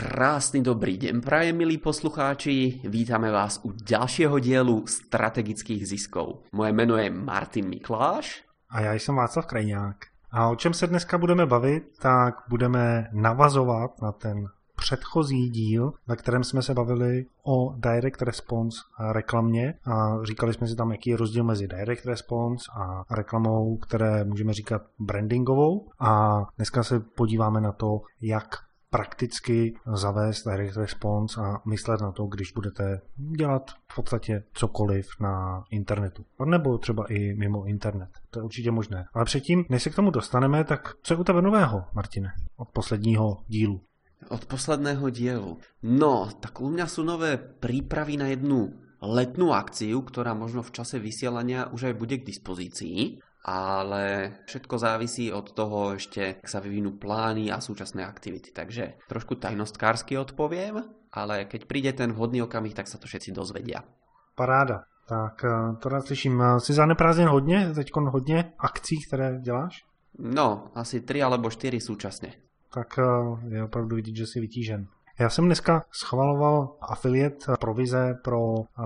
Krásny dobrý deň praje, milí poslucháči. Vítame vás u ďalšieho dielu strategických ziskov. Moje meno je Martin Mikláš. A já jsem Václav Krajňák. A o čem se dneska budeme bavit, tak budeme navazovat na ten předchozí díl, ve kterém jsme se bavili o direct response reklamě a říkali jsme si tam, jaký je rozdíl mezi direct response a reklamou, které můžeme říkat brandingovou. A dneska se podíváme na to, jak prakticky zavést direct response a myslet na to, když budete dělat v podstatě cokoliv na internetu. Nebo třeba i mimo internet. To je určitě možné. Ale předtím, než se k tomu dostaneme, tak co je u tebe nového, Martine, od posledního dílu? Od posledného dielu. No, tak u mňa sú nové prípravy na jednu letnú akciu, ktorá možno v čase vysielania už aj bude k dispozícii ale všetko závisí od toho ešte, ak sa vyvinú plány a súčasné aktivity. Takže trošku tajnostkársky odpoviem, ale keď príde ten vhodný okamih, tak sa to všetci dozvedia. Paráda. Tak eh, to rád slyším. Jsi za neprázdnin hodně, teď hodně akcí, které děláš? No, asi tři alebo čtyři současně. Tak eh, je opravdu vidět, že jsi vytížen. Já jsem dneska schvaloval afiliet provize pro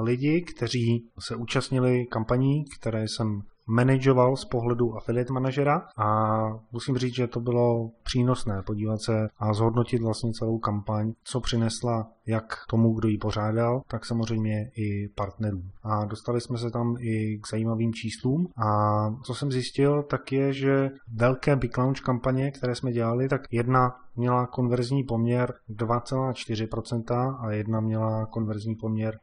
lidi, kteří se účastnili kampaní, které jsem manažoval z pohledu affiliate manažera a musím říct, že to bylo přínosné podívat se a zhodnotit vlastně celou kampaň, co přinesla jak tomu, kdo ji pořádal, tak samozřejmě i partnerům. A dostali jsme se tam i k zajímavým číslům a co jsem zjistil, tak je, že velké Big Launch kampaně, které jsme dělali, tak jedna měla konverzní poměr 2,4% a jedna měla konverzní poměr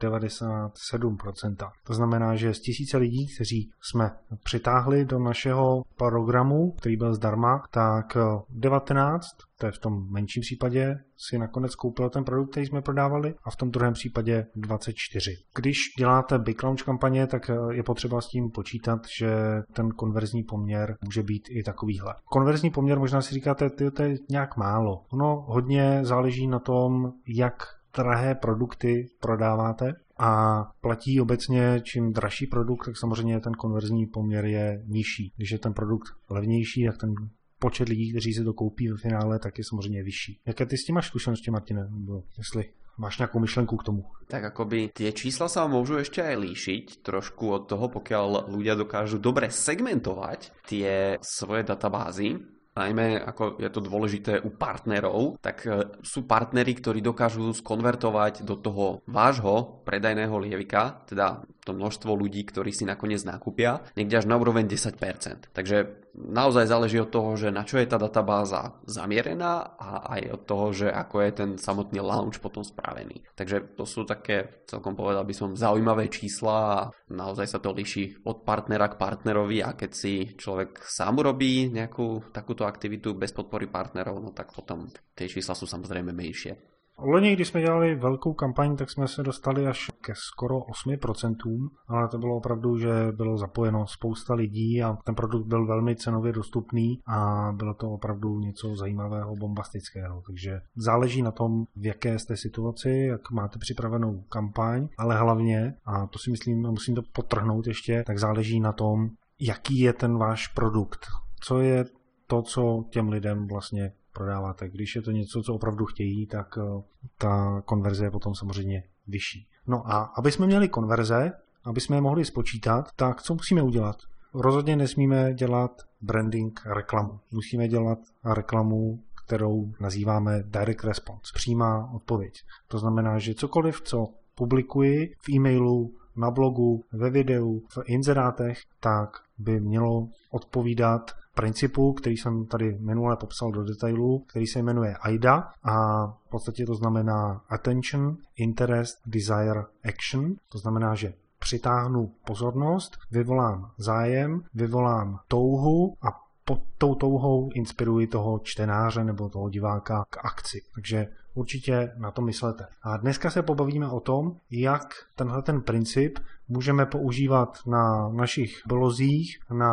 97%. To znamená, že z tisíce lidí, kteří jsme přitáhli do našeho programu, který byl zdarma, tak 19, to je v tom menším případě, si nakonec koupil ten produkt, který jsme prodávali a v tom druhém případě 24. Když děláte big launch kampaně, tak je potřeba s tím počítat, že ten konverzní poměr může být i takovýhle. Konverzní poměr možná si říkáte, to je nějak málo. Ono hodně záleží na tom, jak drahé produkty prodáváte a platí obecně, čím dražší produkt, tak samozřejmě ten konverzní poměr je nižší. Když je ten produkt levnější, tak ten počet lidí, kteří si to koupí ve finále, tak je samozřejmě vyšší. Jaké ty s tím máš zkušenosti, Martine? Nebo jestli máš nějakou myšlenku k tomu? Tak akoby tie čísla sa môžu ešte aj líšiť trošku od toho, pokiaľ ľudia dokážu dobre segmentovať tie svoje databázy najmä ako je to dôležité u partnerov, tak e, sú partnery, ktorí dokážu skonvertovať do toho vášho predajného lievika, teda to množstvo ľudí, ktorí si nakoniec nakúpia, niekde až na úroveň 10%. Takže naozaj záleží od toho, že na čo je tá databáza zamierená a aj od toho, že ako je ten samotný launch potom spravený. Takže to sú také, celkom povedal by som, zaujímavé čísla a naozaj sa to líši od partnera k partnerovi a keď si človek sám urobí nejakú takúto aktivitu bez podpory partnerov, no tak potom tie čísla sú samozrejme menšie. Loni, když jsme dělali velkou kampaň, tak jsme se dostali až ke skoro 8%, ale to bylo opravdu, že bylo zapojeno spousta lidí a ten produkt byl velmi cenově dostupný a bylo to opravdu něco zajímavého, bombastického. Takže záleží na tom, v jaké jste situaci, jak máte připravenou kampaň, ale hlavně, a to si myslím, musím to potrhnout ještě, tak záleží na tom, jaký je ten váš produkt. Co je to, co těm lidem vlastně prodáváte. Když je to něco, co opravdu chtějí, tak eh, ta konverze je potom samozřejmě vyšší. No a aby jsme měli konverze, aby jsme je mohli spočítat, tak co musíme udělat? Rozhodně nesmíme dělat branding reklamu. Musíme dělat reklamu, kterou nazýváme direct response, přímá odpověď. To znamená, že cokoliv, co publikuji v e-mailu, na blogu, ve videu, v inzerátech, tak by mělo odpovídat principu, který jsem tady minule popsal do detailu, který se jmenuje AIDA a v podstatě to znamená Attention, Interest, Desire, Action. To znamená, že přitáhnu pozornost, vyvolám zájem, vyvolám touhu a pod tou touhou inspiruji toho čtenáře nebo toho diváka k akci. Takže určitě na to myslete. A dneska se pobavíme o tom, jak tenhle ten princip můžeme používat na našich blozích, na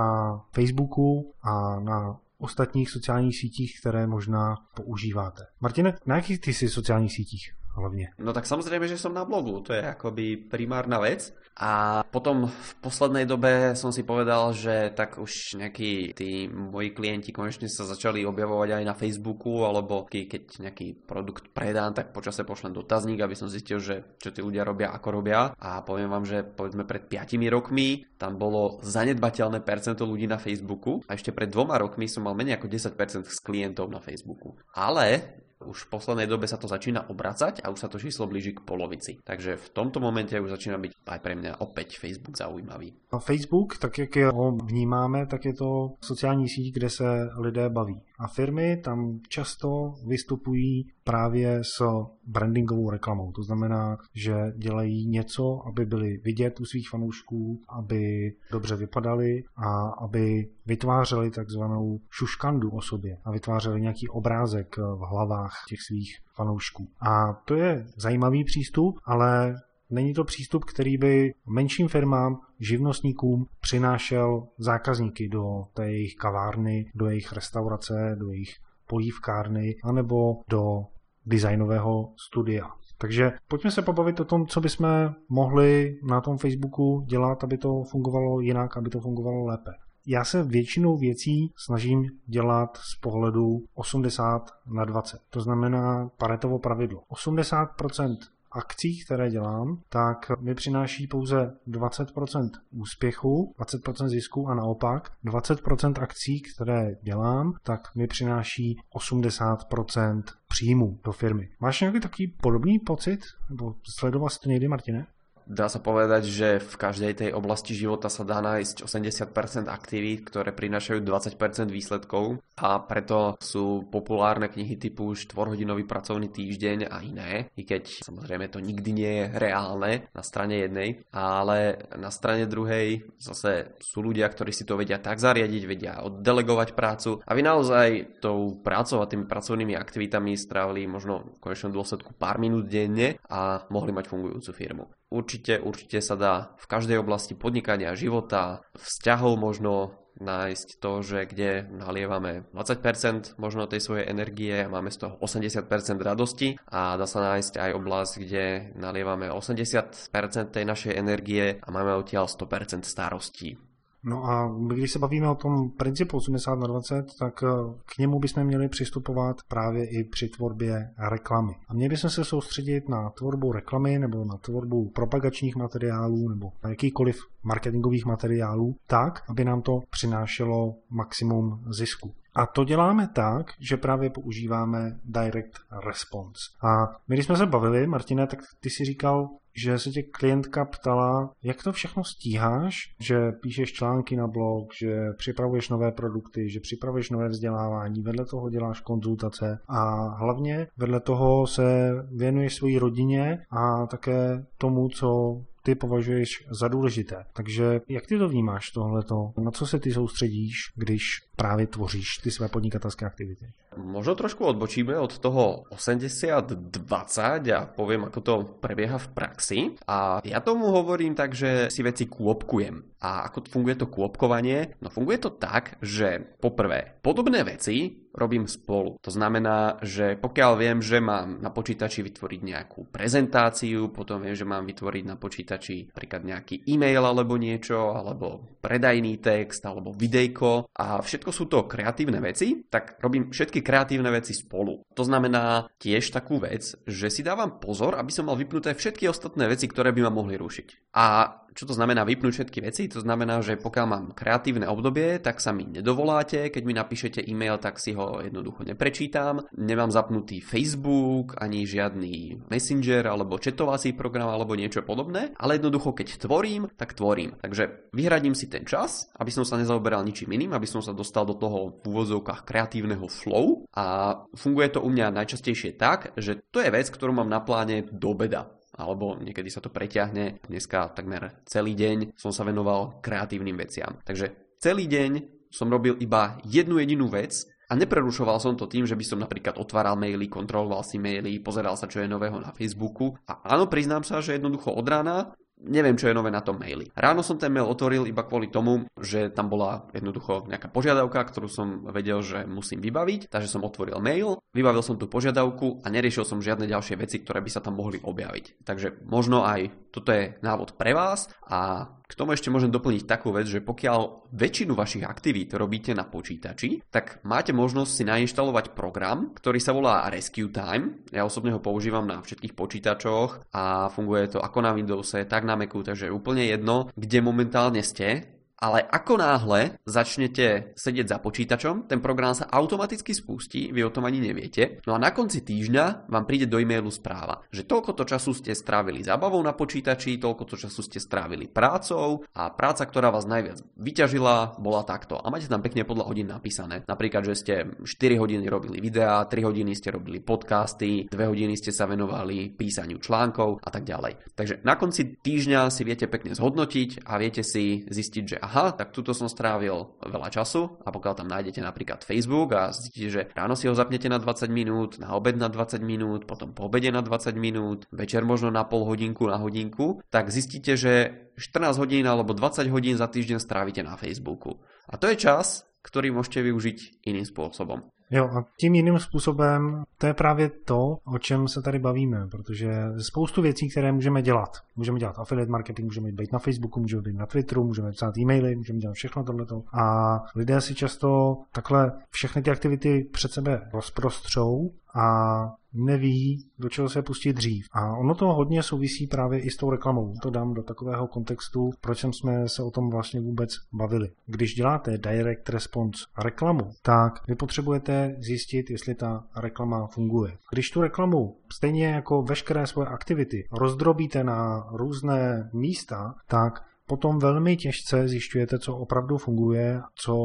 Facebooku a na ostatních sociálních sítích, které možná používáte. Martine, na jakých ty jsi sociálních sítích? Hlavně. No tak samozrejme, že som na blogu, to je akoby primárna vec. A potom v poslednej dobe som si povedal, že tak už nejakí tí moji klienti konečne sa začali objavovať aj na Facebooku, alebo keď nejaký produkt predám, tak počase pošlem dotazník, aby som zistil, že čo tí ľudia robia, ako robia. A poviem vám, že povedzme pred 5 rokmi tam bolo zanedbateľné percento ľudí na Facebooku a ešte pred dvoma rokmi som mal menej ako 10% z klientov na Facebooku. Ale už v poslednej dobe sa to začína obracať a už sa to číslo blíži k polovici. Takže v tomto momente už začína byť aj pre mňa opäť Facebook zaujímavý. A Facebook, tak jak ho vnímáme, tak je to sociální síť, kde se lidé baví. A firmy tam často vystupují právě s brandingovou reklamou. To znamená, že dělají něco, aby byli vidět u svých fanoušků, aby dobře vypadali a aby vytvářeli takzvanou šuškandu o sobě a vytvářeli nějaký obrázek v hlavách těch svých fanoušků. A to je zajímavý přístup, ale Není to přístup, který by menším firmám, živnostníkům přinášel zákazníky do té jejich kavárny, do jejich restaurace, do jejich polívkárny, anebo do designového studia. Takže pojďme se pobavit o tom, co bychom mohli na tom Facebooku dělat, aby to fungovalo jinak, aby to fungovalo lépe. Já se většinou věcí snažím dělat z pohledu 80 na 20. To znamená Paretovo pravidlo. 80% akcí, které dělám, tak mi přináší pouze 20% úspěchu, 20% zisku a naopak 20% akcí, které dělám, tak mi přináší 80% příjmu do firmy. Máš nějaký takový podobný pocit? Nebo sledoval jsi to někdy, Martine? Dá sa povedať, že v každej tej oblasti života sa dá nájsť 80% aktivít, ktoré prinášajú 20% výsledkov a preto sú populárne knihy typu 4-hodinový pracovný týždeň a iné, i keď samozrejme to nikdy nie je reálne na strane jednej, ale na strane druhej zase sú ľudia, ktorí si to vedia tak zariadiť, vedia oddelegovať prácu a vy naozaj tou prácou a tými pracovnými aktivitami strávili možno v konečnom dôsledku pár minút denne a mohli mať fungujúcu firmu. Určite, určite sa dá v každej oblasti podnikania, života, vzťahov možno nájsť to, že kde nalievame 20% možno tej svojej energie a máme z toho 80% radosti a dá sa nájsť aj oblasť, kde nalievame 80% tej našej energie a máme odtiaľ 100% starostí. No a když se bavíme o tom principu 80 na 20, tak eh, k němu bychom měli přistupovat právě i při tvorbě reklamy. A měli bychom se soustředit na tvorbu reklamy nebo na tvorbu propagačních materiálů nebo na jakýkoliv marketingových materiálů tak, aby nám to přinášelo maximum zisku. A to děláme tak, že právě používáme direct response. A my, když jsme se bavili, Martine, tak ty si říkal, že se tě klientka ptala, jak to všechno stíháš, že píšeš články na blog, že připravuješ nové produkty, že připravuješ nové vzdělávání, vedle toho děláš konzultace a hlavně vedle toho se věnuješ své rodině a také tomu, co ty považuješ za důležité. Takže jak ty to vnímáš tohleto? Na co se ty soustředíš, když právě tvoříš ty své podnikatelské aktivity? Možno trošku odbočíme od toho 80-20 a poviem, ako to prebieha v praxi. A ja tomu hovorím tak, že si veci kôpkujem. A ako funguje to kôpkovanie? No funguje to tak, že poprvé, podobné veci robím spolu. To znamená, že pokiaľ viem, že mám na počítači vytvoriť nejakú prezentáciu, potom viem, že mám vytvoriť na počítači napríklad nejaký e-mail alebo niečo, alebo predajný text, alebo videjko a všetko sú to kreatívne veci, tak robím všetky kreatívne veci spolu. To znamená tiež takú vec, že si dávam pozor, aby som mal vypnuté všetky ostatné veci, ktoré by ma mohli rušiť. A čo to znamená vypnúť všetky veci? To znamená, že pokiaľ mám kreatívne obdobie, tak sa mi nedovoláte, keď mi napíšete e-mail, tak si ho jednoducho neprečítam. Nemám zapnutý Facebook, ani žiadny Messenger alebo četovací program alebo niečo podobné, ale jednoducho keď tvorím, tak tvorím. Takže vyhradím si ten čas, aby som sa nezaoberal ničím iným, aby som sa dostal do toho v úvodzovkách kreatívneho flow a funguje to u mňa najčastejšie tak, že to je vec, ktorú mám na pláne do beda alebo niekedy sa to preťahne. Dneska takmer celý deň som sa venoval kreatívnym veciam. Takže celý deň som robil iba jednu jedinú vec a neprerušoval som to tým, že by som napríklad otváral maily, kontroloval si maily, pozeral sa, čo je nového na Facebooku. A áno, priznám sa, že jednoducho od rána neviem, čo je nové na tom maili. Ráno som ten mail otvoril iba kvôli tomu, že tam bola jednoducho nejaká požiadavka, ktorú som vedel, že musím vybaviť, takže som otvoril mail, vybavil som tú požiadavku a neriešil som žiadne ďalšie veci, ktoré by sa tam mohli objaviť. Takže možno aj toto je návod pre vás a k tomu ešte môžem doplniť takú vec, že pokiaľ väčšinu vašich aktivít robíte na počítači, tak máte možnosť si nainštalovať program, ktorý sa volá Rescue Time. Ja osobne ho používam na všetkých počítačoch a funguje to ako na Windowse, tak na Macu, takže je úplne jedno, kde momentálne ste, ale ako náhle začnete sedieť za počítačom, ten program sa automaticky spustí, vy o tom ani neviete. No a na konci týždňa vám príde do e-mailu správa, že toľko to času ste strávili zábavou na počítači, toľko to času ste strávili prácou a práca, ktorá vás najviac vyťažila, bola takto. A máte tam pekne podľa hodín napísané. Napríklad, že ste 4 hodiny robili videá, 3 hodiny ste robili podcasty, 2 hodiny ste sa venovali písaniu článkov a tak ďalej. Takže na konci týždňa si viete pekne zhodnotiť a viete si zistiť, že aha, tak tuto som strávil veľa času a pokiaľ tam nájdete napríklad Facebook a zistíte, že ráno si ho zapnete na 20 minút, na obed na 20 minút, potom po obede na 20 minút, večer možno na pol hodinku, na hodinku, tak zistíte, že 14 hodín alebo 20 hodín za týždeň strávite na Facebooku. A to je čas, ktorý môžete využiť iným spôsobom. Jo, a tím jiným způsobem to je právě to, o čem se tady bavíme, protože spoustu věcí, které můžeme dělat. Můžeme dělat affiliate marketing, můžeme být na Facebooku, můžeme být na Twitteru, můžeme psát e-maily, můžeme dělat všechno tohleto. A lidé si často takhle všechny ty aktivity před sebe rozprostřou a neví, do čeho se pustit dřív. A ono to hodně souvisí právě i s tou reklamou. To dám do takového kontextu, proč jsme se o tom vlastně vůbec bavili. Když děláte direct response reklamu, tak vy potřebujete zjistit, jestli ta reklama funguje. Když tu reklamu stejně jako veškeré svoje aktivity rozdrobíte na různé místa, tak potom velmi těžce zjišťujete, co opravdu funguje, co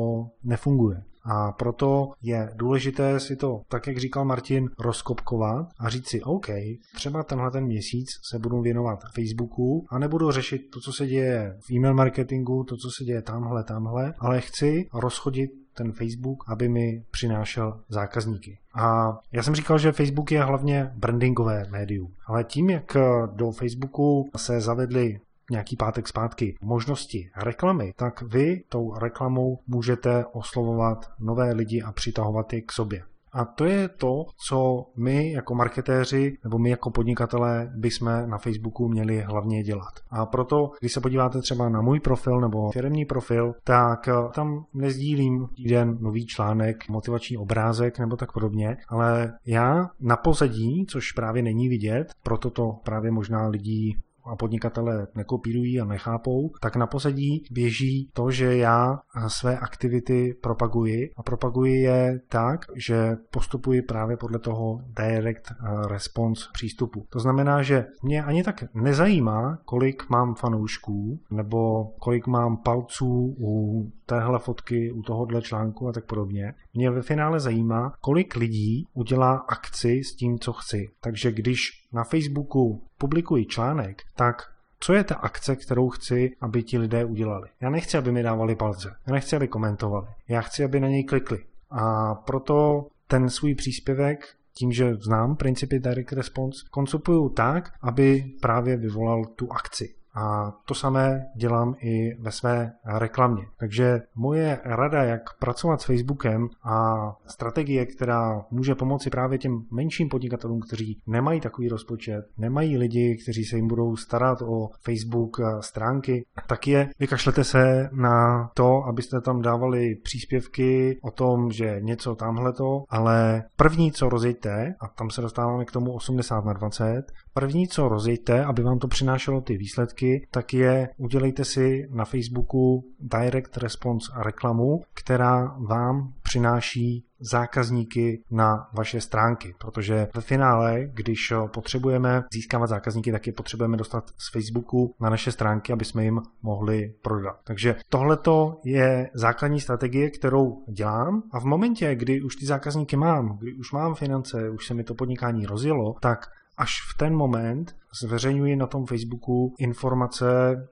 nefunguje. A proto je důležité si to, tak jak říkal Martin, rozkopkovat a říct si, OK, třeba tenhle ten měsíc se budu věnovat Facebooku a nebudu řešit to, co se děje v e-mail marketingu, to, co se děje tamhle, tamhle, ale chci rozchodit ten Facebook, aby mi přinášel zákazníky. A já jsem říkal, že Facebook je hlavně brandingové médium, ale tím, jak do Facebooku se zavedly nějaký pátek zpátky možnosti reklamy, tak vy tou reklamou můžete oslovovat nové lidi a přitahovat je k sobě. A to je to, co my jako marketéři nebo my jako podnikatelé bychom na Facebooku měli hlavně dělat. A proto, když se podíváte třeba na můj profil nebo firmní profil, tak eh, tam nezdílím jeden nový článek, motivační obrázek nebo tak podobně, ale já na pozadí, což právě není vidět, proto to právě možná lidí a podnikatele nekopírují a nechápou, tak na pozadí běží to, že já své aktivity propaguji a propaguji je tak, že postupuji právě podle toho direct response přístupu. To znamená, že mě ani tak nezajímá, kolik mám fanoušků nebo kolik mám palců u téhle fotky, u tohohle článku a tak podobně. Mě ve finále zajímá, kolik lidí udělá akci s tím, co chci. Takže když na Facebooku publikuji článek, tak co je ta akce, kterou chci, aby ti lidé udělali. Já nechci, aby mi dávali palce, já nechci, aby komentovali, já chci, aby na něj klikli. A proto ten svůj příspěvek tím, že znám principy direct response, koncipuju tak, aby právě vyvolal tu akci. A to samé dělám i ve své reklamě. Takže moje rada, jak pracovat s Facebookem a strategie, která může pomoci právě těm menším podnikatelům, kteří nemají takový rozpočet, nemají lidi, kteří se jim budou starat o Facebook stránky, tak je vykašlete se na to, abyste tam dávali příspěvky o tom, že něco tamhleto, ale první, co rozjeďte, a tam se dostáváme k tomu 80 na 20, první, co rozjeďte, aby vám to přinášelo ty výsledky, tak je udělejte si na Facebooku direct response reklamu, která vám přináší zákazníky na vaše stránky, protože ve finále, když potřebujeme získávat zákazníky, tak je potřebujeme dostat z Facebooku na naše stránky, aby jsme jim mohli prodat. Takže tohleto je základní strategie, kterou dělám a v momentě, kdy už ty zákazníky mám, kdy už mám finance, už se mi to podnikání rozjelo, tak až v ten moment zveřejňuji na tom Facebooku informace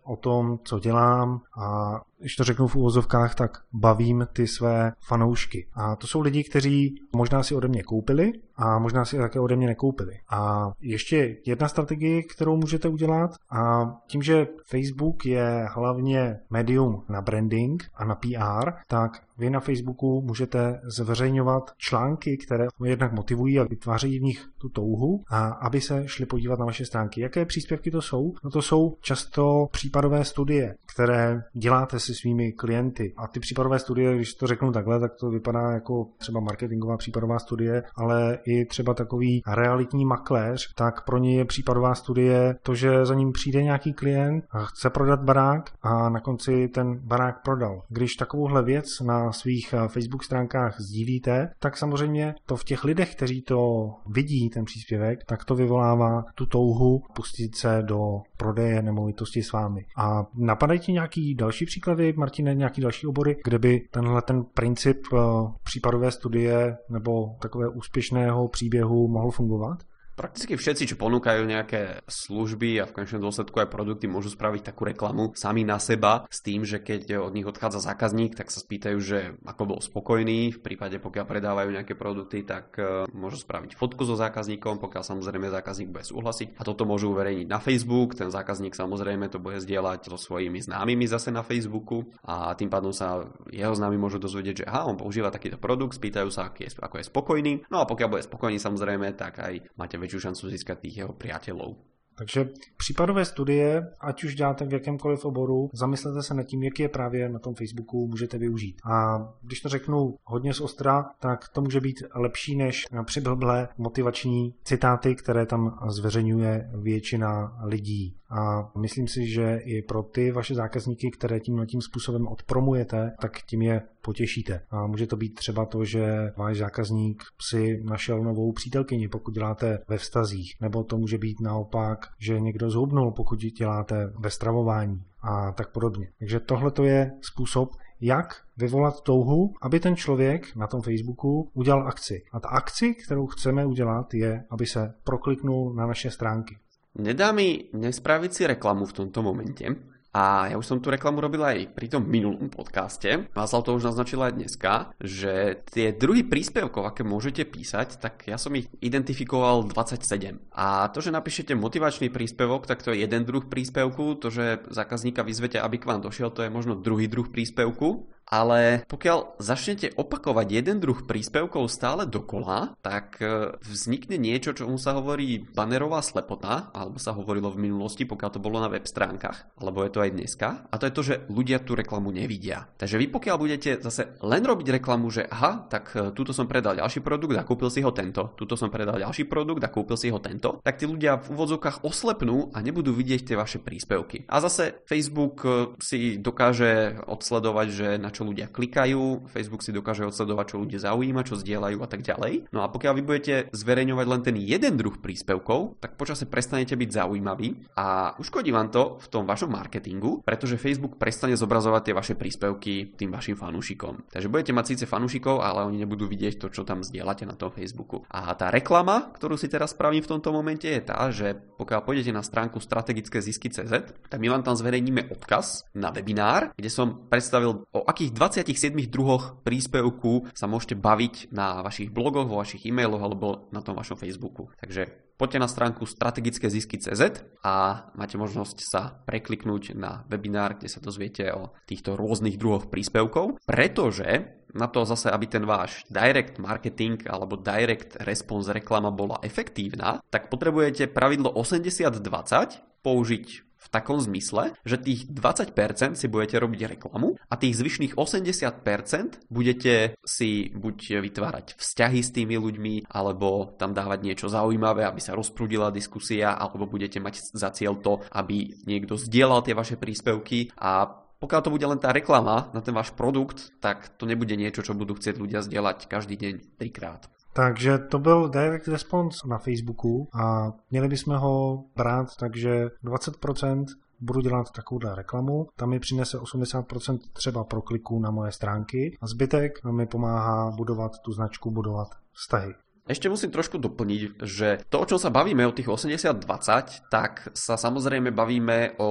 o tom, co dělám a když to řeknu v úvozovkách, tak bavím ty své fanoušky. A to jsou lidi, kteří možná si ode mě koupili a možná si také ode mě nekoupili. A ještě jedna strategie, kterou můžete udělat, a tím, že Facebook je hlavně medium na branding a na PR, tak vy na Facebooku můžete zveřejňovat články, které jednak motivují a vytvářejí v nich tu touhu, a aby se šli podívat na vaše stránky. Jaké příspěvky to jsou? No to jsou často případové studie, které děláte se svými klienty. A ty případové studie, když to řeknu takhle, tak to vypadá jako třeba marketingová případová studie, ale i třeba takový realitní makléř, tak pro ně je případová studie to, že za ním přijde nějaký klient a chce prodat barák a na konci ten barák prodal. Když takovouhle věc na svých eh, Facebook stránkách sdílíte, tak samozřejmě to v těch lidech, kteří to vidí, ten příspěvek, tak to vyvolává tu touhu pustit se do prodeje nemovitosti s vámi. A napadají ti nějaký další příklady, Martine, nějaký další obory, kde by tenhle ten princip eh, případové studie nebo takové úspěšného příběhu mohl fungovat? Prakticky všetci, čo ponúkajú nejaké služby a v konečnom dôsledku aj produkty, môžu spraviť takú reklamu sami na seba s tým, že keď od nich odchádza zákazník, tak sa spýtajú, že ako bol spokojný. V prípade, pokiaľ predávajú nejaké produkty, tak uh, môžu spraviť fotku so zákazníkom, pokiaľ samozrejme zákazník bude súhlasiť. A toto môžu uverejniť na Facebook. Ten zákazník samozrejme to bude zdieľať so svojimi známymi zase na Facebooku a tým pádom sa jeho známi môžu dozvedieť, že aha, on používa takýto produkt, spýtajú sa, ako je spokojný. No a pokiaľ bude spokojný samozrejme, tak aj máte väčšiu šancu získat tých jeho priateľov. Takže případové studie, ať už děláte v jakémkoliv oboru, zamyslete se nad tím, jaký je právě na tom Facebooku můžete využít. A když to řeknu hodně z ostra, tak to může být lepší než přiblblé motivační citáty, které tam zveřejňuje většina lidí. A myslím si, že i pro ty vaše zákazníky, které tím tím způsobem odpromujete, tak tím je potěšíte. A může to být třeba to, že váš zákazník si našel novou přítelkyni, pokud děláte ve vztazích, nebo to může být naopak, že někdo zhubnul, pokud děláte ve stravování a tak podobně. Takže tohle to je způsob, jak vyvolat touhu, aby ten člověk na tom Facebooku udělal akci. A ta akci, kterou chceme udělat, je, aby se prokliknul na naše stránky. Nedá mi nespraviť si reklamu v tomto momente. A ja už som tú reklamu robil aj pri tom minulom podcaste. Václav to už naznačil aj dneska, že tie druhy príspevkov, aké môžete písať, tak ja som ich identifikoval 27. A to, že napíšete motivačný príspevok, tak to je jeden druh príspevku. To, že zákazníka vyzvete, aby k vám došiel, to je možno druhý druh príspevku ale pokiaľ začnete opakovať jeden druh príspevkov stále dokola, tak e, vznikne niečo, čomu sa hovorí banerová slepota, alebo sa hovorilo v minulosti, pokiaľ to bolo na web stránkach, alebo je to aj dneska. A to je to, že ľudia tú reklamu nevidia. Takže vy pokiaľ budete zase len robiť reklamu, že aha, tak e, túto som predal ďalší produkt a kúpil si ho tento, túto som predal ďalší produkt a kúpil si ho tento, tak tí ľudia v úvodzovkách oslepnú a nebudú vidieť tie vaše príspevky. A zase Facebook e, si dokáže odsledovať, že na čo čo ľudia klikajú, Facebook si dokáže odsledovať, čo ľudia zaujíma, čo zdieľajú a tak ďalej. No a pokiaľ vy budete zverejňovať len ten jeden druh príspevkov, tak počase prestanete byť zaujímaví a uškodí vám to v tom vašom marketingu, pretože Facebook prestane zobrazovať tie vaše príspevky tým vašim fanúšikom. Takže budete mať síce fanúšikov, ale oni nebudú vidieť to, čo tam zdieľate na tom Facebooku. A tá reklama, ktorú si teraz spravím v tomto momente, je tá, že pokiaľ pôjdete na stránku strategické zisky.cz, tak my vám tam zverejníme odkaz na webinár, kde som predstavil o akých akých 27 druhoch príspevku sa môžete baviť na vašich blogoch, vo vašich e-mailoch alebo na tom vašom Facebooku. Takže poďte na stránku strategické zisky.cz a máte možnosť sa prekliknúť na webinár, kde sa dozviete o týchto rôznych druhoch príspevkov, pretože na to zase, aby ten váš direct marketing alebo direct response reklama bola efektívna, tak potrebujete pravidlo 80-20 použiť v takom zmysle, že tých 20% si budete robiť reklamu a tých zvyšných 80% budete si buď vytvárať vzťahy s tými ľuďmi, alebo tam dávať niečo zaujímavé, aby sa rozprudila diskusia, alebo budete mať za cieľ to, aby niekto zdieľal tie vaše príspevky a pokiaľ to bude len tá reklama na ten váš produkt, tak to nebude niečo, čo budú chcieť ľudia zdieľať každý deň trikrát. Takže to byl direct response na Facebooku a měli bychom ho brát takže 20% budu dělat takovouhle reklamu, tam mi přinese 80% třeba pro kliků na moje stránky a zbytek mi pomáhá budovat tu značku, budovat vztahy. Ešte musím trošku doplniť, že to, o čom sa bavíme o tých 80-20, tak sa samozrejme bavíme o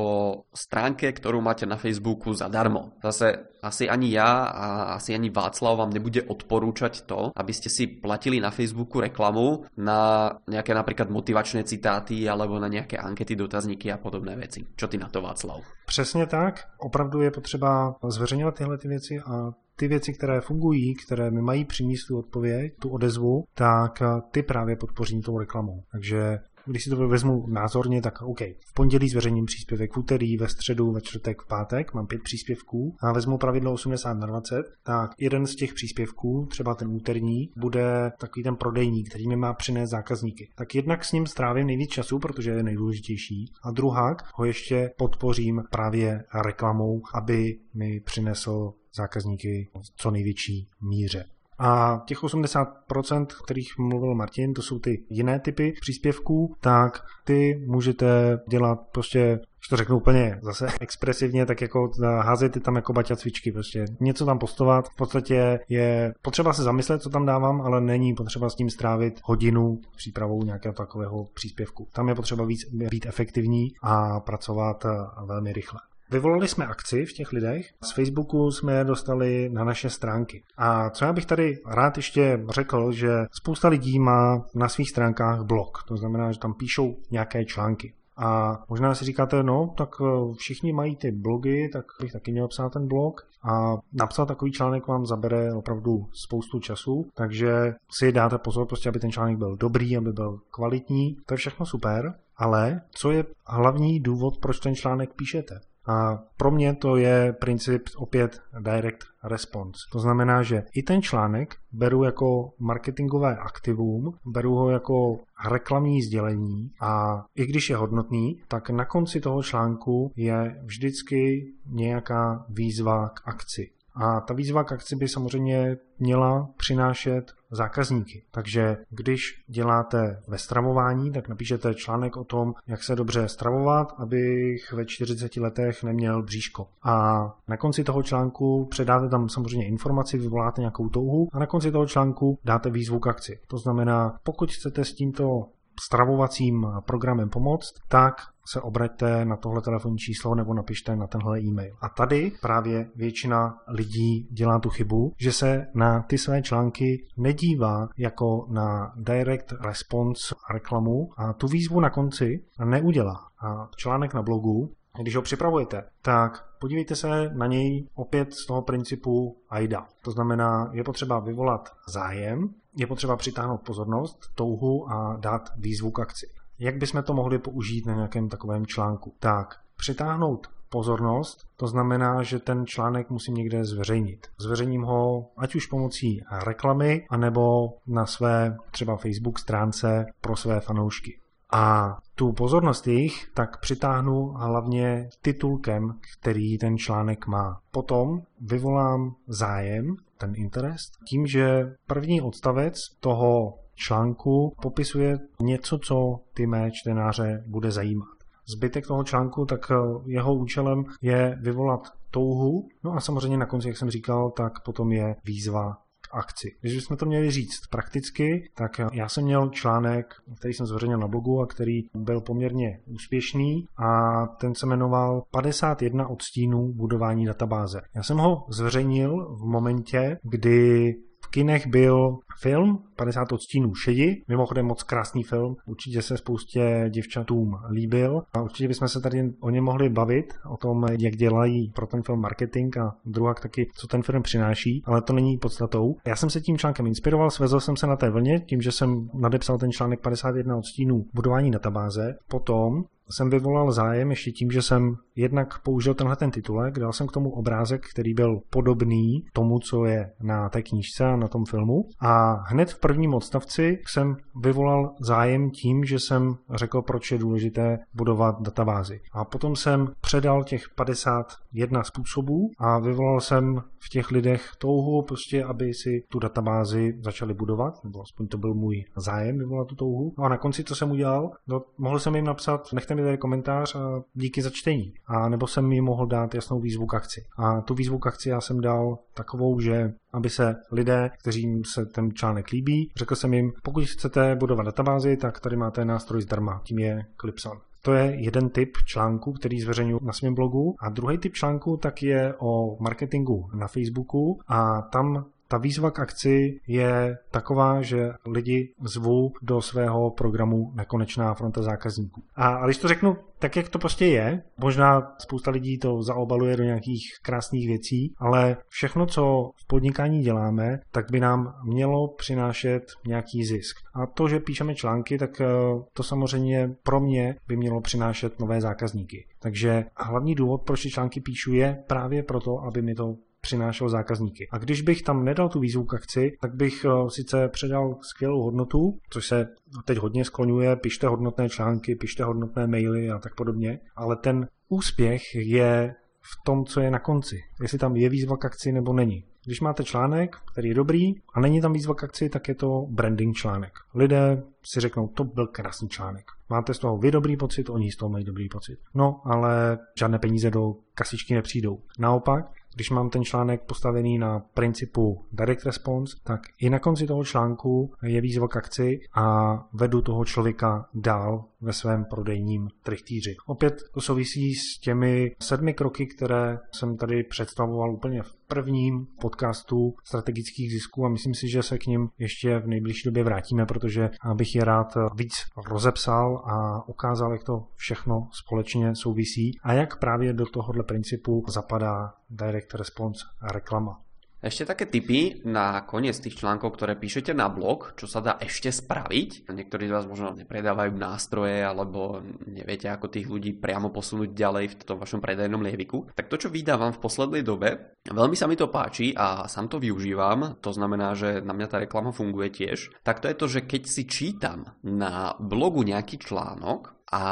stránke, ktorú máte na Facebooku zadarmo. Zase asi ani ja a asi ani Václav vám nebude odporúčať to, aby ste si platili na Facebooku reklamu na nejaké napríklad motivačné citáty alebo na nejaké ankety, dotazníky a podobné veci. Čo ty na to, Václav? Přesně tak. Opravdu je potřeba zveřejňovat tyhle ty věci a ty věci, které fungují, které mi mají přinést tu odpověď, tu odezvu, tak ty právě podpořím tou reklamou. Takže když si to vezmu názorně, tak OK. V pondělí zveřejním příspěvek, v úterý, ve středu, ve čtvrtek, v pátek, mám pět příspěvků a vezmu pravidlo 80 na 20, tak jeden z těch příspěvků, třeba ten úterní, bude takový ten prodejní, který mi má přinést zákazníky. Tak jednak s ním strávím nejvíc času, protože je nejdůležitější, a druhák ho ještě podpořím právě reklamou, aby mi přinesl zákazníky v co největší míře. A těch 80%, o kterých mluvil Martin, to jsou ty jiné typy příspěvků, tak ty můžete dělat prostě když to řeknu úplně zase expresivně, tak jako házejte tam jako baťa cvičky, prostě něco tam postovat. V podstatě je potřeba se zamyslet, co tam dávám, ale není potřeba s tím strávit hodinu přípravou nějakého takového příspěvku. Tam je potřeba víc být efektivní a pracovat velmi rychle. Vyvolali jsme akci v těch lidech, z Facebooku jsme je dostali na naše stránky. A co já bych tady rád ještě řekl, že spousta lidí má na svých stránkách blog, to znamená, že tam píšou nějaké články. A možná si říkáte, no, tak eh, všichni mají ty blogy, tak bych taky měl psát ten blog. A napsat takový článek vám zabere opravdu spoustu času, takže si dáte pozor, prostě, aby ten článek byl dobrý, aby byl kvalitní. To je všechno super, ale co je hlavní důvod, proč ten článek píšete? A pro mě to je princip opět direct response. To znamená, že i ten článek beru jako marketingové aktivum, beru ho jako reklamní sdělení a i když je hodnotný, tak na konci toho článku je vždycky nějaká výzva k akci. A ta výzva k akci by samozřejmě měla přinášet zákazníky. Takže když děláte ve stravování, tak napíšete článek o tom, jak se dobře stravovat, abych ve 40 letech neměl bříško. A na konci toho článku předáte tam samozřejmě informaci, vyvoláte nějakou touhu a na konci toho článku dáte výzvu k akci. To znamená, pokud chcete s tímto stravovacím programem pomoct, tak se obraťte na tohle telefonní číslo nebo napište na tenhle e-mail. A tady právě většina lidí dělá tu chybu, že se na ty své články nedívá jako na direct response reklamu a tu výzvu na konci neudělá. A článek na blogu když ho připravujete, tak podívejte se na něj opět z toho principu AIDA. To znamená, je potřeba vyvolat zájem, je potřeba přitáhnout pozornost, touhu a dát výzvu k akci. Jak bychom to mohli použít na nějakém takovém článku? Tak, přitáhnout pozornost, to znamená, že ten článek musím někde zveřejnit. Zveřejním ho ať už pomocí reklamy, anebo na své třeba Facebook stránce pro své fanoušky. A tu pozornost jejich tak přitáhnu hlavně titulkem, který ten článek má. Potom vyvolám zájem, ten interest, tím, že první odstavec toho článku popisuje něco, co ty mé čtenáře bude zajímat. Zbytek toho článku, tak eh, jeho účelem je vyvolat touhu, no a samozřejmě na konci, jak jsem říkal, tak potom je výzva akci. Když bychom to měli říct prakticky, tak já jsem měl článek, který jsem zveřejnil na blogu a který byl poměrně úspěšný a ten se jmenoval 51 odstínů budování databáze. Já jsem ho zveřejnil v momentě, kdy kinech byl film 50 odstínů šedi, mimochodem moc krásný film, určitě se spoustě děvčatům líbil a určitě bychom se tady o něm mohli bavit, o tom, jak dělají pro ten film marketing a druhá taky, co ten film přináší, ale to není podstatou. Já jsem se tím článkem inspiroval, svezl jsem se na té vlně, tím, že jsem nadepsal ten článek 51 odstínů budování databáze. Potom jsem vyvolal zájem ještě tím, že jsem jednak použil tenhle ten titulek, dal jsem k tomu obrázek, který byl podobný tomu, co je na té knížce a na tom filmu. A hned v prvním odstavci jsem vyvolal zájem tím, že jsem řekl, proč je důležité budovat databázy. A potom jsem předal těch 51 způsobů a vyvolal jsem v těch lidech touhu, prostě, aby si tu databázi začali budovat, nebo aspoň to byl můj zájem vyvolat tu touhu. No a na konci, co jsem udělal, no, mohl jsem jim napsat, nechte mi tady komentář a díky za čtení. A nebo jsem mi mohl dát jasnou výzvu k akci. A tu výzvu k akci já jsem dal takovou, že aby se lidé, kteřím se ten článek líbí, řekl jsem jim, pokud chcete budovat databázi, tak tady máte nástroj zdarma, tím je Clipson. To je jeden typ článku, který zveřejňuji na svém blogu. A druhý typ článku tak je o marketingu na Facebooku a tam ta výzva k akci je taková, že lidi zvu do svého programu nekonečná fronta zákazníků. A, když to řeknu tak, jak to prostě je, možná spousta lidí to zaobaluje do nějakých krásných věcí, ale všechno, co v podnikání děláme, tak by nám mělo přinášet nějaký zisk. A to, že píšeme články, tak eh, to samozřejmě pro mě by mělo přinášet nové zákazníky. Takže hlavní důvod, proč články píšu, je právě proto, aby mi to přinášel zákazníky. A když bych tam nedal tu výzvu k akci, tak bych eh, sice předal skvělou hodnotu, což se teď hodně skloňuje, pište hodnotné články, pište hodnotné maily a tak podobně, ale ten úspěch je v tom, co je na konci. Jestli tam je výzva k akci nebo není. Když máte článek, který je dobrý a není tam výzva k akci, tak je to branding článek. Lidé si řeknou, to byl krásný článek. Máte z toho vy dobrý pocit, oni z toho mají dobrý pocit. No, ale žádné peníze do kasičky nepřijdou. Naopak, když mám ten článek postavený na principu direct response, tak i na konci toho článku je výzva k akci a vedu toho člověka dál ve svém prodejním trichtýři. Opět to souvisí s těmi sedmi kroky, které jsem tady představoval úplně v prvním podcastu strategických zisků a myslím si, že se k ním ještě v nejbližší době vrátíme, protože bych je rád víc rozepsal a ukázal, jak to všechno společně souvisí a jak právě do tohohle principu zapadá direct response reklama. Ešte také tipy na koniec tých článkov, ktoré píšete na blog, čo sa dá ešte spraviť. Niektorí z vás možno nepredávajú nástroje alebo neviete, ako tých ľudí priamo posunúť ďalej v tom vašom predajnom lieviku. Tak to, čo vydávam v poslednej dobe, veľmi sa mi to páči a sám to využívam, to znamená, že na mňa tá reklama funguje tiež, tak to je to, že keď si čítam na blogu nejaký článok a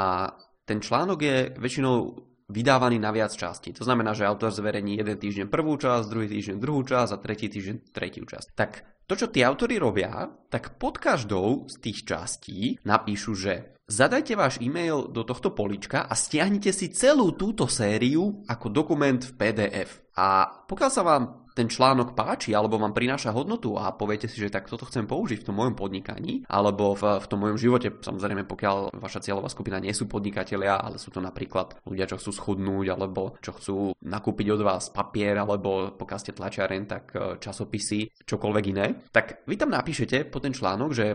ten článok je väčšinou vydávaný na viac častí. To znamená, že autor zverejní jeden týždeň prvú časť, druhý týždeň druhú časť a tretí týždeň tretiu časť. Tak to, čo tí autory robia, tak pod každou z tých častí napíšu, že zadajte váš e-mail do tohto polička a stiahnite si celú túto sériu ako dokument v PDF. A pokiaľ sa vám ten článok páči alebo vám prináša hodnotu a poviete si, že tak toto chcem použiť v tom mojom podnikaní alebo v, v tom mojom živote, samozrejme pokiaľ vaša cieľová skupina nie sú podnikatelia, ale sú to napríklad ľudia, čo chcú schudnúť alebo čo chcú nakúpiť od vás papier alebo pokiaľ ste tlačiaren, tak e, časopisy, čokoľvek iné, tak vy tam napíšete po ten článok, že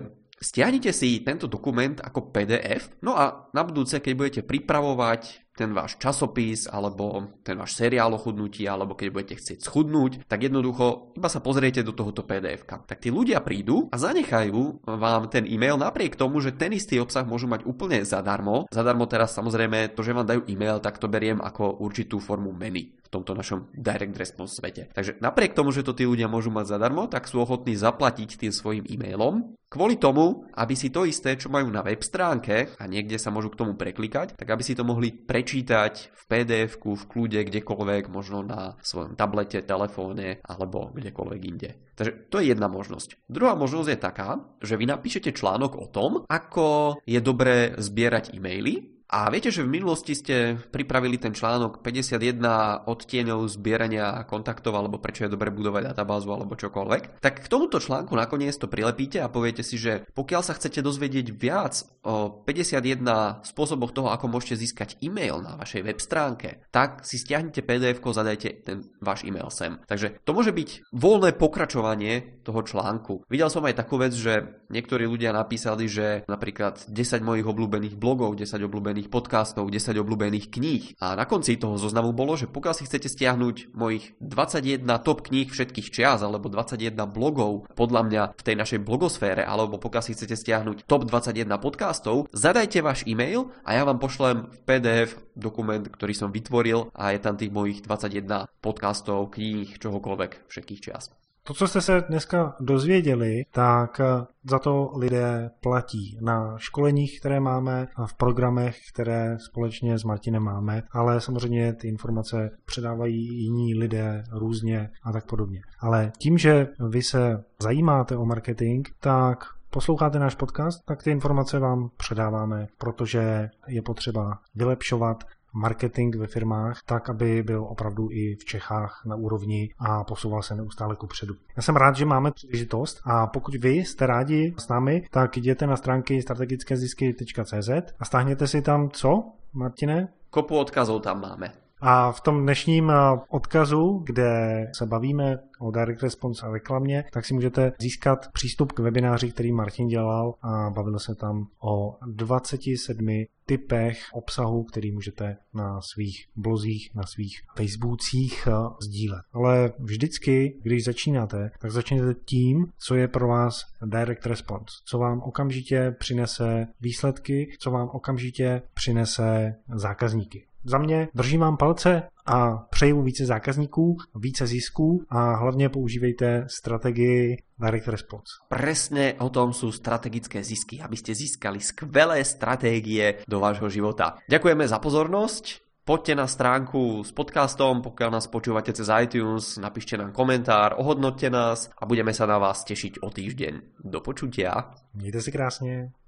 Stiahnite si tento dokument ako PDF, no a na budúce, keď budete pripravovať ten váš časopis alebo ten váš seriál o chudnutí alebo keď budete chcieť schudnúť, tak jednoducho iba sa pozriete do tohoto pdf -ka. Tak tí ľudia prídu a zanechajú vám ten e-mail napriek tomu, že ten istý obsah môžu mať úplne zadarmo. Zadarmo teraz samozrejme to, že vám dajú e-mail, tak to beriem ako určitú formu meny tomto našom direct response svete. Takže napriek tomu, že to tí ľudia môžu mať zadarmo, tak sú ochotní zaplatiť tým svojim e-mailom kvôli tomu, aby si to isté, čo majú na web stránke a niekde sa môžu k tomu preklikať, tak aby si to mohli pre prečítať v pdf v kľude, kdekoľvek, možno na svojom tablete, telefóne alebo kdekoľvek inde. Takže to je jedna možnosť. Druhá možnosť je taká, že vy napíšete článok o tom, ako je dobré zbierať e-maily a viete, že v minulosti ste pripravili ten článok 51 odtieňov zbierania kontaktov alebo prečo je dobre budovať databázu alebo čokoľvek. Tak k tomuto článku nakoniec to prilepíte a poviete si, že pokiaľ sa chcete dozvedieť viac o 51 spôsoboch toho, ako môžete získať e-mail na vašej web stránke, tak si stiahnite PDF, zadajte ten váš e-mail sem. Takže to môže byť voľné pokračovanie toho článku. Videl som aj takú vec, že niektorí ľudia napísali, že napríklad 10 mojich obľúbených blogov, 10 obľúbených obľúbených podcastov, 10 obľúbených kníh. A na konci toho zoznamu bolo, že pokiaľ si chcete stiahnuť mojich 21 top kníh všetkých čias alebo 21 blogov podľa mňa v tej našej blogosfére alebo pokiaľ si chcete stiahnuť top 21 podcastov, zadajte váš e-mail a ja vám pošlem v PDF dokument, ktorý som vytvoril a je tam tých mojich 21 podcastov, kníh, čohokoľvek všetkých čias. To, co jste se dneska dozvěděli, tak eh, za to lidé platí na školeních, které máme, a v programech, které společně s Martinem máme, ale samozřejmě ty informace předávají jiní lidé různě a tak podobně. Ale tím, že vy se zajímáte o marketing, tak posloucháte náš podcast, tak ty informace vám předáváme, protože je potřeba vylepšovat marketing ve firmách tak, aby byl opravdu i v Čechách na úrovni a posouval se neustále ku předu. Já jsem rád, že máme příležitost a pokud vy jste rádi s námi, tak jděte na stránky strategickézisky.cz a stáhněte si tam co, Martine? Kopu odkazů tam máme. A v tom dnešním eh, odkazu, kde se bavíme o direct response a reklamě, tak si můžete získat přístup k webináři, který Martin dělal a bavil se tam o 27 typech obsahu, který můžete na svých blozích, na svých Facebookích eh, sdílet. Ale vždycky, když začínáte, tak začněte tím, co je pro vás direct response, co vám okamžitě přinese výsledky, co vám okamžitě přinese zákazníky. Za mě držím vám palce a přeju více zákazníků, více zisků a hlavně používejte strategii Direct Response. Presne o tom sú strategické zisky, aby ste získali skvelé stratégie do vášho života. Ďakujeme za pozornosť. Poďte na stránku s podcastom, pokiaľ nás počúvate cez iTunes, napíšte nám komentár, ohodnoťte nás a budeme sa na vás tešiť o týždeň. Do počutia. Mějte si krásně.